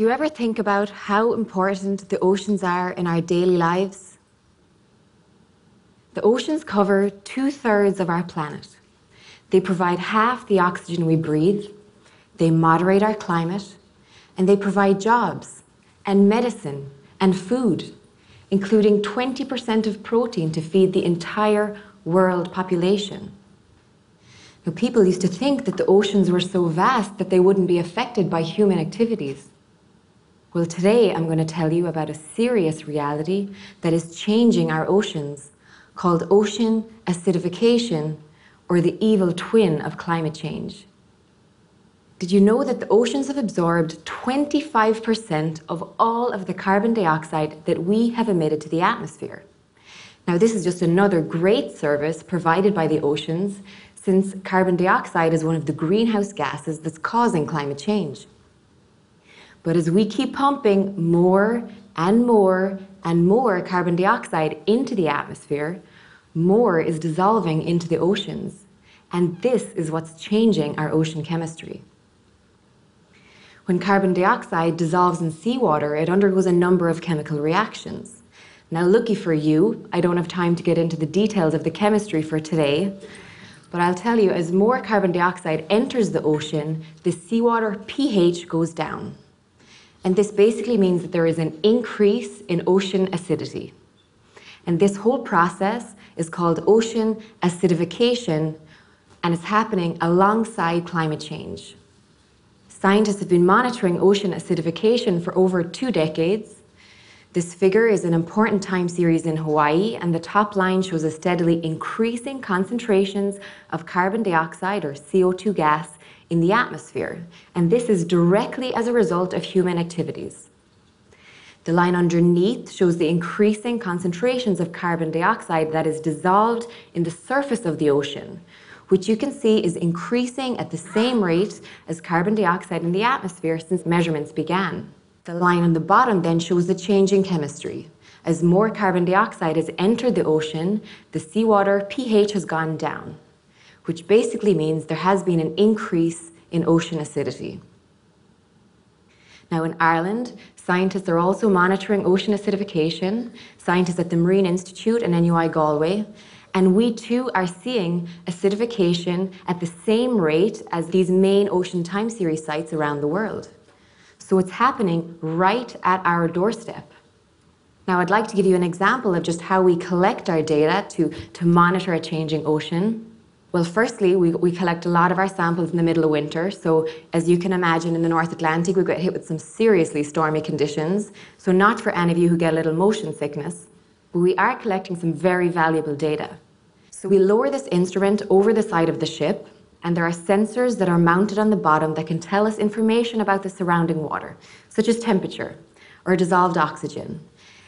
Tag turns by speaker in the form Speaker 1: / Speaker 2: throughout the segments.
Speaker 1: Do you ever think about how important the oceans are in our daily lives? The oceans cover two thirds of our planet. They provide half the oxygen we breathe, they moderate our climate, and they provide jobs and medicine and food, including 20% of protein to feed the entire world population. Now, people used to think that the oceans were so vast that they wouldn't be affected by human activities. Well, today I'm going to tell you about a serious reality that is changing our oceans called ocean acidification or the evil twin of climate change. Did you know that the oceans have absorbed 25% of all of the carbon dioxide that we have emitted to the atmosphere? Now, this is just another great service provided by the oceans since carbon dioxide is one of the greenhouse gases that's causing climate change. But as we keep pumping more and more and more carbon dioxide into the atmosphere, more is dissolving into the oceans. And this is what's changing our ocean chemistry. When carbon dioxide dissolves in seawater, it undergoes a number of chemical reactions. Now, lucky for you, I don't have time to get into the details of the chemistry for today, but I'll tell you, as more carbon dioxide enters the ocean, the seawater pH goes down. And this basically means that there is an increase in ocean acidity. And this whole process is called ocean acidification, and it's happening alongside climate change. Scientists have been monitoring ocean acidification for over two decades. This figure is an important time series in Hawaii, and the top line shows a steadily increasing concentrations of carbon dioxide or CO2 gas in the atmosphere, and this is directly as a result of human activities. The line underneath shows the increasing concentrations of carbon dioxide that is dissolved in the surface of the ocean, which you can see is increasing at the same rate as carbon dioxide in the atmosphere since measurements began. The line on the bottom then shows the change in chemistry. As more carbon dioxide has entered the ocean, the seawater pH has gone down which basically means there has been an increase in ocean acidity. Now in Ireland, scientists are also monitoring ocean acidification, scientists at the Marine Institute and NUI Galway, and we too are seeing acidification at the same rate as these main ocean time series sites around the world. So it's happening right at our doorstep. Now I'd like to give you an example of just how we collect our data to, to monitor a changing ocean. Well, firstly, we, we collect a lot of our samples in the middle of winter. So as you can imagine, in the North Atlantic, we get hit with some seriously stormy conditions. So not for any of you who get a little motion sickness, but we are collecting some very valuable data. So we lower this instrument over the side of the ship, and there are sensors that are mounted on the bottom that can tell us information about the surrounding water, such as temperature or dissolved oxygen.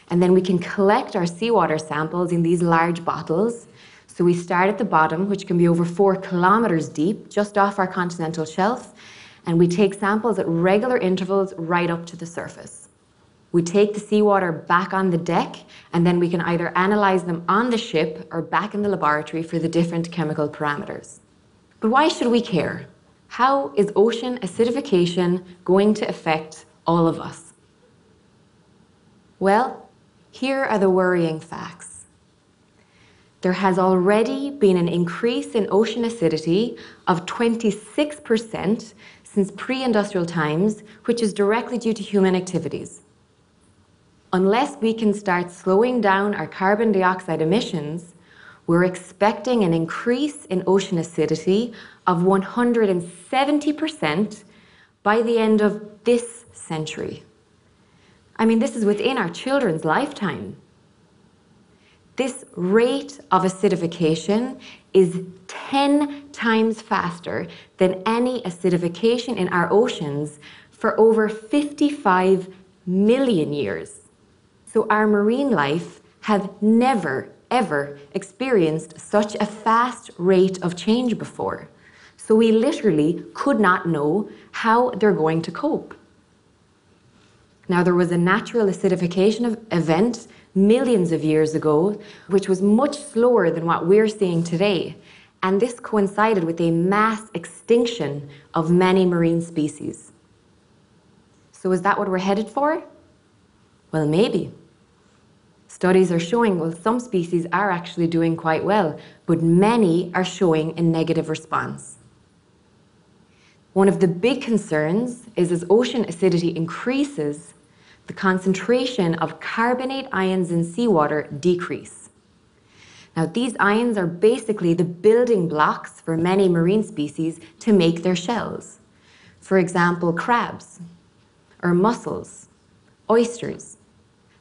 Speaker 1: And then we can collect our seawater samples in these large bottles so we start at the bottom, which can be over four kilometers deep, just off our continental shelf, and we take samples at regular intervals right up to the surface. We take the seawater back on the deck, and then we can either analyze them on the ship or back in the laboratory for the different chemical parameters. But why should we care? How is ocean acidification going to affect all of us? Well, here are the worrying facts there has already been an increase in ocean acidity of 26% since pre-industrial times, which is directly due to human activities. Unless we can start slowing down our carbon dioxide emissions, we're expecting an increase in ocean acidity of 170% by the end of this century. I mean, this is within our children's lifetime. This rate of acidification is 10 times faster than any acidification in our oceans for over 55 million years. So our marine life have never, ever experienced such a fast rate of change before. So we literally could not know how they're going to cope. Now, there was a natural acidification event millions of years ago, which was much slower than what we're seeing today. And this coincided with a mass extinction of many marine species. So is that what we're headed for? Well, maybe. Studies are showing, well, some species are actually doing quite well, but many are showing a negative response. One of the big concerns is as ocean acidity increases, the concentration of carbonate ions in seawater decrease. Now, these ions are basically the building blocks for many marine species to make their shells. For example, crabs, or mussels, oysters.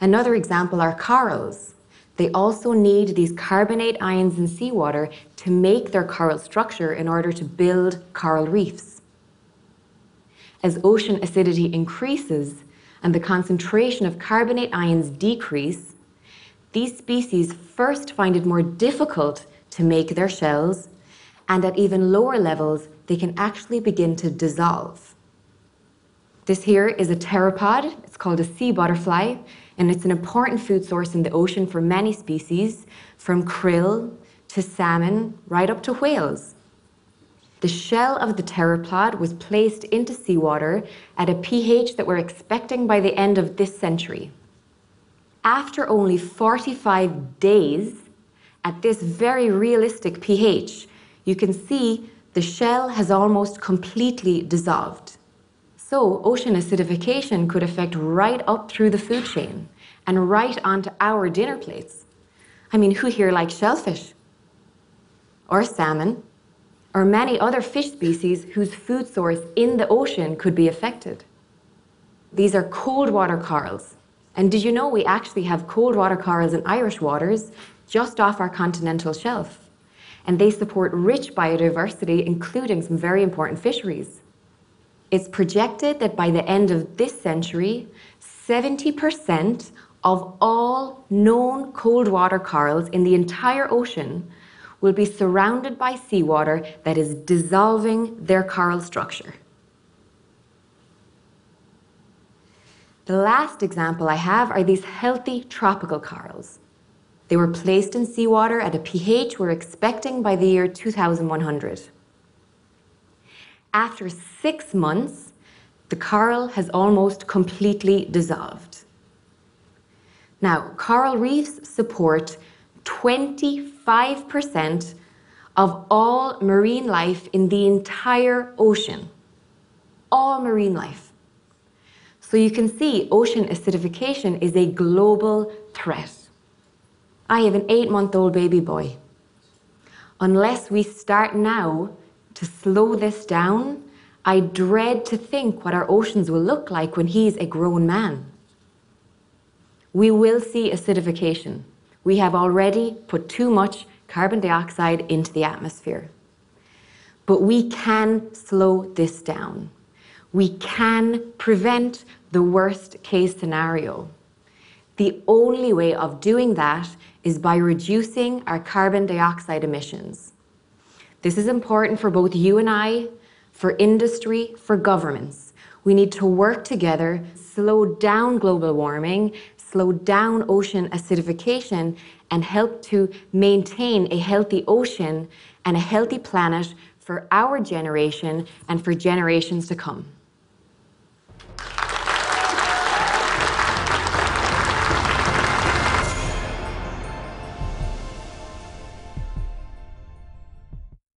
Speaker 1: Another example are corals. They also need these carbonate ions in seawater to make their coral structure in order to build coral reefs. As ocean acidity increases and the concentration of carbonate ions decrease, these species first find it more difficult to make their shells, and at even lower levels, they can actually begin to dissolve. This here is a pteropod. It's called a sea butterfly, and it's an important food source in the ocean for many species, from krill to salmon, right up to whales. The shell of the pteropod was placed into seawater at a pH that we're expecting by the end of this century. After only 45 days, at this very realistic pH, you can see the shell has almost completely dissolved. So ocean acidification could affect right up through the food chain and right onto our dinner plates. I mean, who here likes shellfish? Or salmon? Or many other fish species whose food source in the ocean could be affected. These are cold water corals. And did you know we actually have cold water corals in Irish waters just off our continental shelf? And they support rich biodiversity, including some very important fisheries. It's projected that by the end of this century, 70% of all known cold water corals in the entire ocean will be surrounded by seawater that is dissolving their coral structure. The last example I have are these healthy tropical corals. They were placed in seawater at a pH we're expecting by the year 2100. After six months, the coral has almost completely dissolved. Now, coral reefs support 25% of all marine life in the entire ocean. All marine life. So you can see ocean acidification is a global threat. I have an eight month old baby boy. Unless we start now to slow this down, I dread to think what our oceans will look like when he's a grown man. We will see acidification we have already put too much carbon dioxide into the atmosphere. But we can slow this down. We can prevent the worst case scenario. The only way of doing that is by reducing our carbon dioxide emissions. This is important for both you and I, for industry, for governments. We need to work together, slow down global warming, slow down ocean acidification and help to maintain a healthy ocean and a healthy planet for our generation and for generations to come.